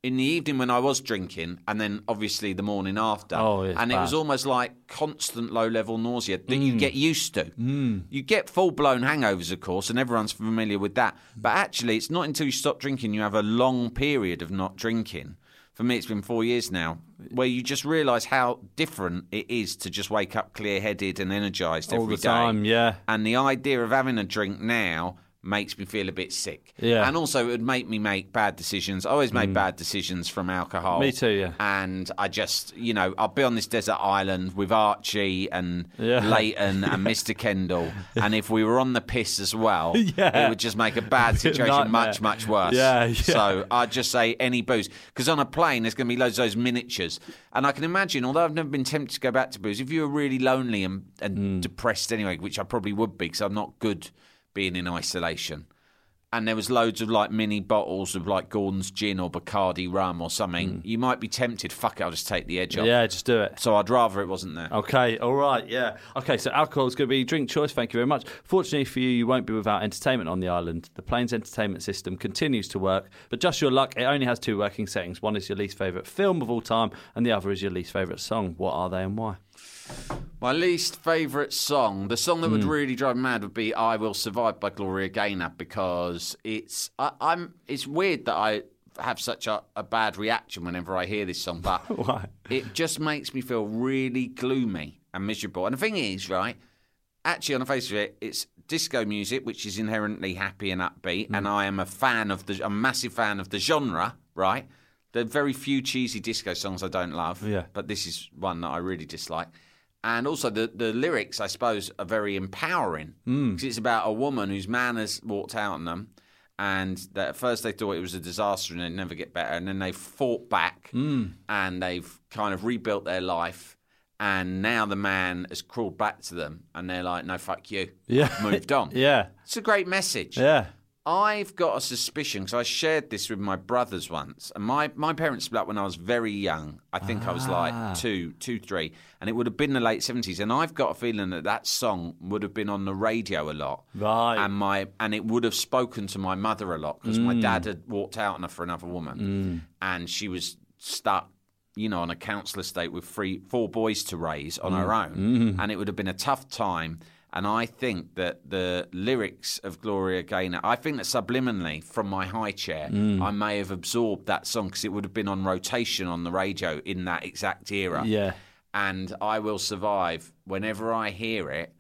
in the evening when I was drinking, and then obviously the morning after. Oh, and it was almost like constant low level nausea that you get used to. Mm. You get full blown hangovers, of course, and everyone's familiar with that. But actually, it's not until you stop drinking you have a long period of not drinking. For me, it's been four years now, where you just realise how different it is to just wake up clear headed and energised All every the day. time, yeah. And the idea of having a drink now makes me feel a bit sick. Yeah. Mm. And also, it would make me make bad decisions. I always made bad decisions from alcohol. Me too, yeah. And I just, you know, I'll be on this desert island with Archie and Yeah. Leighton and Mr. Kendall. And if we were on the piss as well, Yeah. it would just make a bad situation Nightmare. much, much worse. Yeah, yeah. So I'd just say any booze. Because on a plane, there's going to be loads of those miniatures. And I can imagine, although I've never been tempted to go back to booze, if you were really lonely and, and Hmm. depressed anyway, which I probably would be because I'm not good being in isolation. And there was loads of like mini bottles of like Gordon's gin or Bacardi rum or something. Hmm. You might be tempted. Fuck it, I'll just take the edge off. Yeah, just do it. So I'd rather it wasn't there. Okay, all right, yeah. Okay, so alcohol is going to be drink choice. Thank you very much. Fortunately for you, you won't be without entertainment on the island. The plane's entertainment system continues to work, but just your luck, it only has two working settings. One is your least favourite film of all time, and the other is your least favourite song. What are they and why? My least favourite song, the song that would Hmm. really drive me mad, would be "I Will Survive" by Gloria Gaynor because it's I, I'm it's weird that I have such a, a bad reaction whenever I hear this song, but it just makes me feel really gloomy and miserable. And the thing is, right, actually, on the face of it, it's disco music, which is inherently happy and upbeat, and I am a fan of the, a massive fan of the genre, right? There are very few cheesy disco songs I don't love, Yeah. but this is one that I really dislike. And also the, the lyrics, I suppose, are very empowering hmm. because it's about a woman whose man has walked out on them, and that at first they thought it was a disaster and they'd never get better, and then they fought back hmm. and they've kind of rebuilt their life, and now the man has crawled back to them, and they're like, "No, fuck you, Yeah. Moved on." Yeah, It's a great message. yeah. I've got a suspicion because I shared this with my brothers once, and my, my parents split up when I was very young. I think I was Ah. like two, two, three, and it would have been the late seventies. And I've got a feeling that that song would have been on the radio a lot, Right. And my and it would have spoken to my mother a lot because my Mm. dad had walked out on her for another woman, and she was stuck. You know, on a council estate with three, four boys to raise on Mm. her own, and it would have been a tough time. And I think that the lyrics of Gloria Gaynor, I think that subliminally from my high chair, Mm. I may have absorbed that song because it would have been on rotation on the radio in that exact era. Yeah. And I Will Survive, whenever I hear it,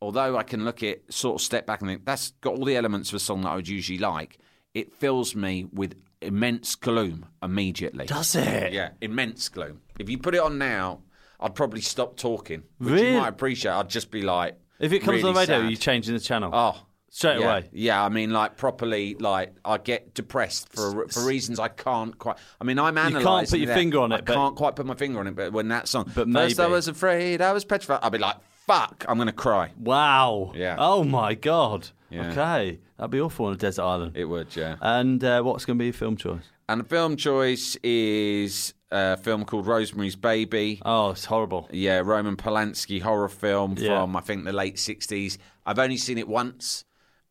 although I can look at sort of step back and think that's got all the elements of a song that I would usually like, it fills me with immense gloom immediately. Does it? Yeah, immense gloom. If you put it on now, I'd probably stop talking, which Really? you might appreciate. I'd just be like, If it comes really on the radio, sad. you changing the channel. Oh, Straight yeah. away. Yeah, I mean, like properly, like I get depressed for for reasons I can't quite. I mean, I'm analysing. You can't put your it. finger on I it, but- can't quite put my finger on it. But when that song, But first I maybe. was afraid, I was petrified. I'd be like, "Fuck, I'm gonna cry." Wow. Yeah. Oh my god. Yeah. Okay, that'd be awful on a desert island. It would, yeah. And uh, what's going to be your film choice? And the film choice is a film called Rosemary's Baby. Oh, it's horrible. Yeah, Roman Polanski horror film Yeah. from I think the late '60s. I've only seen it once,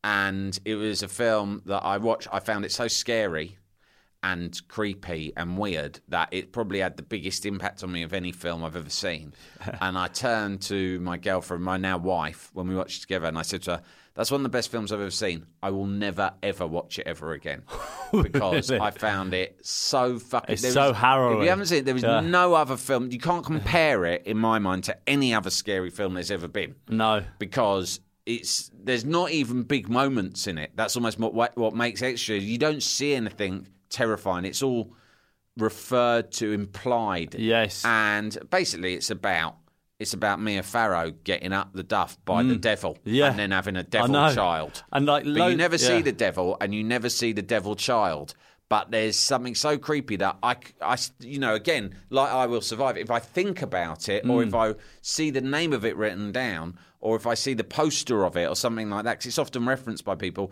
and it was a film that I watched. I found it so scary and creepy and weird that it probably had the biggest impact on me of any film I've ever seen. and I turned to my girlfriend, my now wife, when we watched it together, and I said to her, That's one of the best films I've ever seen. I will never ever watch it ever again because Really? I found it so fucking. It's so was- harrowing. If you haven't seen it, there is Yeah. no other film. You can't compare it in my mind to any other scary film there's ever been No. because it's there's not even big moments in it. That's almost what what, what makes it extra. You don't see anything terrifying. It's all referred to, implied. Yes. and basically it's about it's about Mia Farrow getting up the duff by the devil, Mm. Yeah. and then having a devil child. And like, But lo- you never see the devil, and you never see the devil child. But there's something so creepy that I, I you know, again, like I will survive. If I think about it, or Mm. if I see the name of it written down, or if I see the poster of it, or something like that, because it's often referenced by people,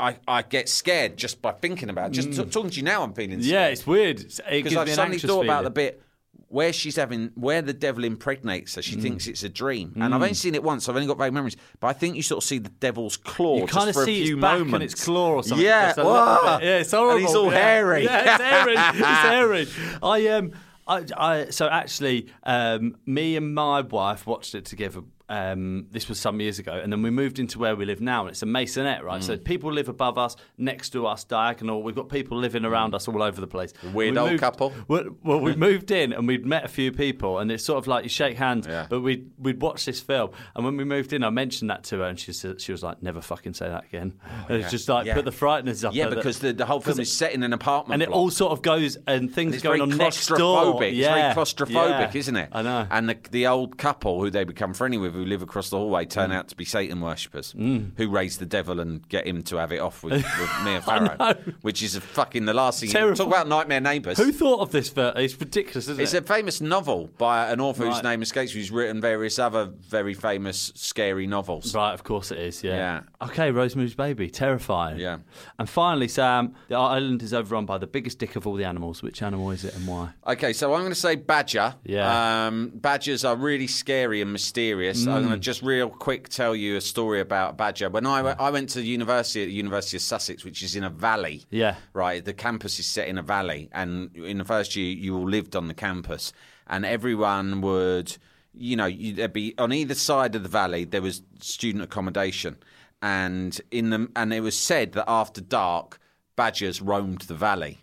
I, I get scared just by thinking about it. Just t- talking to you now, I'm feeling Mm. Yeah, it's weird. It's- It because I've suddenly thought about feeling. the bit where she's having where the devil impregnates her. She Mm. thinks it's a dream, and I've only seen it once. So I've only got vague memories, but I think you sort of see the devil's claw. You kind of see its back moments. and its claw or something. Yeah, just a little yeah, it's horrible. And he's all yeah. hairy. Yeah, it's hairy. it's hairy. I um, I, I so actually, um, me and my wife watched it together. Um, this was some years ago, and then we moved into where we live now, and it's a masonette, right? Mm. So people live above us, next to us, diagonal. We've got people living around us all over the place. weird We old moved- couple. Well, we moved in and we'd met a few people, and it's sort of like you shake hands, Yeah. but we'd we'd watched this film, and when we moved in, I mentioned that to her, and she said she was like, "Never fucking say that again." and it's just like Oh, Yeah. put the frighteners up. Yeah, because the, the whole film is set in an apartment, and it all sort of goes and things It's going on next door. claustrophobic. Yeah, It's very claustrophobic, yeah. isn't it? I know. And the, the old couple who they become friendly with, who live across the hallway, Mm. turn out to be Satan worshippers who raise the devil and get him to have it off with, with Mia Farrow, which is a fucking the last thing. You, Terrible. talk about nightmare neighbours. Who thought of this? For, it's ridiculous, isn't It's it? a famous novel by an author whose name escapes me, who's written various other very famous scary novels. Right, of course it is. Yeah. Yeah. Okay, Rosemary's Baby, terrifying. Yeah. And finally, Sam, the island is overrun by the biggest dick of all the animals. Which animal is it and why? Okay, so I'm going to say badger. Yeah. Um, badgers are really scary and mysterious. I'm Mm. going to just real quick tell you a story about a badger. When I, went- I went to university at the University of Sussex, which is in a valley. Yeah. Right. The campus is set in a valley, and in the first year, you all lived on the campus, and everyone would, you know, you, there'd be on either side of the valley there was student accommodation, and in the and it was said that after dark, badgers roamed the valley.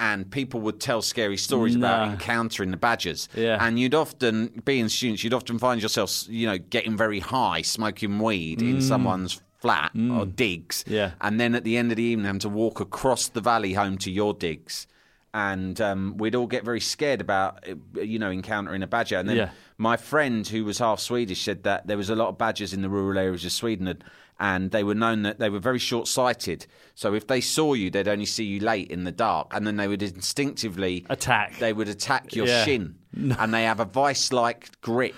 And people would tell scary stories about encountering the badgers. Yeah. And you'd often, being students, you'd often find yourself, you know, getting very high, smoking weed in someone's flat or digs. Yeah. And then at the end of the evening, having to walk across the valley home to your digs. And um, we'd all get very scared about, uh, you know, encountering a badger. And then Yeah. my friend, who was half Swedish, said that there was a lot of badgers in the rural areas of Sweden, and, and they were known that they were very short-sighted. So if they saw you, they'd only see you late in the dark, and then they would instinctively Attack. They would attack your Yeah. shin, and they have a vice-like grip,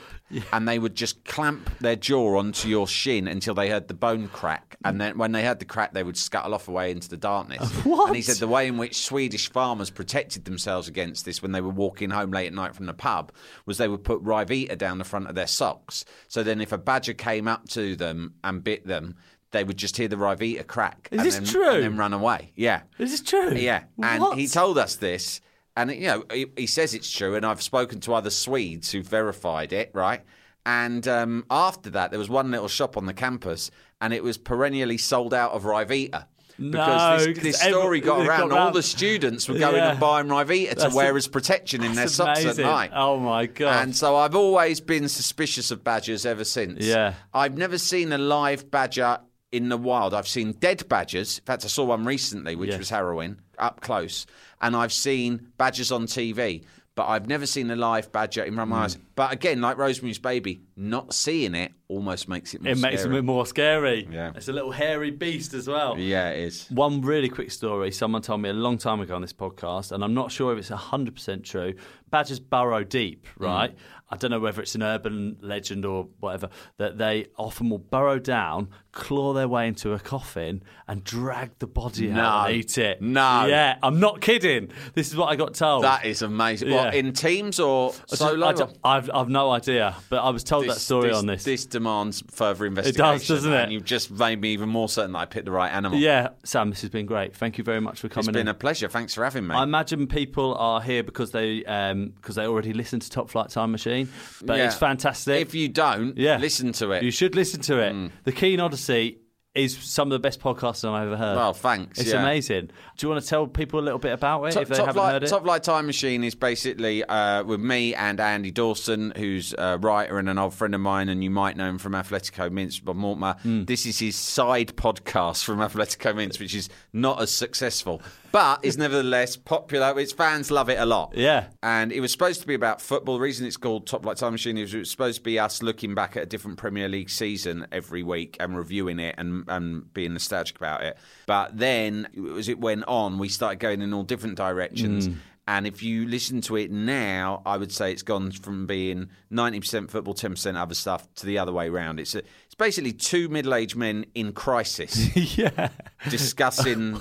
and they would just clamp their jaw onto your shin until they heard the bone crack, and then when they heard the crack, they would scuttle off away into the darkness. What? And he said the way in which Swedish farmers protected themselves against this when they were walking home late at night from the pub was they would put Ryvita down the front of their socks. So then if a badger came up to them and bit them, they would just hear the Ryvita crack. Is and this then, true? And then run away. Yeah. Is this true? Yeah, and What? he told us this, and you know he, he says it's true, and I've spoken to other Swedes who verified it, right? And um, after that, there was one little shop on the campus, and it was perennially sold out of Ryvita. No, Because this, this story got it got around, all the students were going Yeah. and buying Ryvita to wear a- as protection in their socks amazing. at night. Oh my god! And so I've always been suspicious of badgers ever since. Yeah. I've never seen a live badger in the wild. I've seen dead badgers. In fact, I saw one recently, which Yes. was harrowing, up close. And I've seen badgers on TV, but I've never seen a live badger in front Hmm. my eyes. But again, like Rosemary's Baby, not seeing it almost makes it more it makes it a scary. bit more scary. Yeah. It's a little hairy beast as well. Yeah, it is. One really quick story someone told me a long time ago on this podcast, and I'm not sure if it's 100% true. Badgers burrow deep, Mm. right? I don't know whether it's an urban legend or whatever, that they often will burrow down, claw their way into a coffin, and drag the body out and No. eat it. No. Yeah, I'm not kidding. This is what I got told. That is amazing. What, in teams or I solo? I don't- I've, I've no idea, but I was told that story on this. This demands further investigation. It does, doesn't it? And you've just made me even more certain that I picked the right animal. Yeah, Sam, this has been great. Thank you very much for It's coming been in. a pleasure. Thanks for having me. I imagine people are here because they um, because they already listened to Top Flight Time Machine, but Yeah. it's fantastic. If you don't, yeah, listen to it. You should listen to it. The Keane Odyssey is some of the best podcasting I've ever heard. Well, thanks. It's yeah. amazing. Do you want to tell people a little bit about it Top, if they haven't Flight, heard it? Top Flight Time Machine is basically uh, with me and Andy Dawson, who's a writer and an old friend of mine, and you might know him from Athletico Mince, Bob Mortimer. Hmm. This is his side podcast from Athletico Mince, which is not as successful, but is nevertheless popular. Its fans love it a lot. Yeah. And it was supposed to be about football. The reason it's called Top Flight Time Machine is it was supposed to be us looking back at a different Premier League season every week and reviewing it and, and being nostalgic about it. But then, as it went on, we started going in all different directions. Mm. And if you listen to it now, I would say it's gone from being 90% football, 10% other stuff to the other way around. It's, a, it's basically two middle aged men in crisis yeah. discussing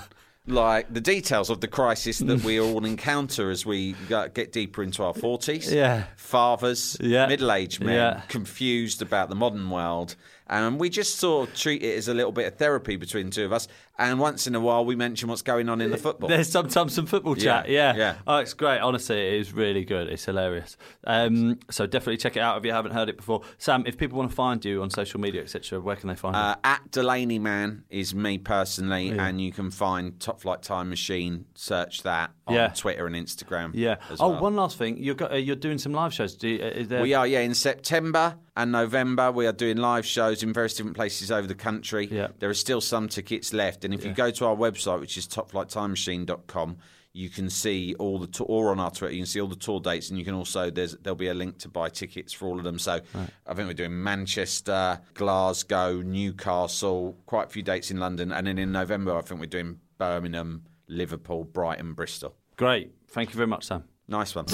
like the details of the crisis that we all encounter as we get deeper into our 40s. Yeah. Fathers, Yeah. middle-aged men, Yeah. confused about the modern world. And we just sort of treat it as a little bit of therapy between the two of us. And once in a while, we mention what's going on in the football. There's sometimes some football chat. Yeah, Yeah. yeah. Oh, it's great. Honestly, it is really good. It's hilarious. Um, so definitely check it out if you haven't heard it before. Sam, if people want to find you on social media, etc., where can they find Uh, at Delaney Man is me personally, and you can find Top Flight Time Machine. Search that on Yeah. Twitter and Instagram. you? Yeah. Oh, well. one last thing. You're go- uh, you're doing some live shows. Do you, uh, is there? We are, yeah. In September and November, we are doing live shows in various different places over the country. Yeah. There are still some tickets left. And if you go to our website, which is topflighttimemachine.com, you can see all the tour, or on our Twitter, you can see all the tour dates, and you can also there's there'll be a link to buy tickets for all of them. So I think we're doing Manchester, Glasgow, Newcastle, quite a few dates in London, and then in November I think we're doing Birmingham, Liverpool, Brighton, Bristol. Great. Thank you very much, Sam. Nice one.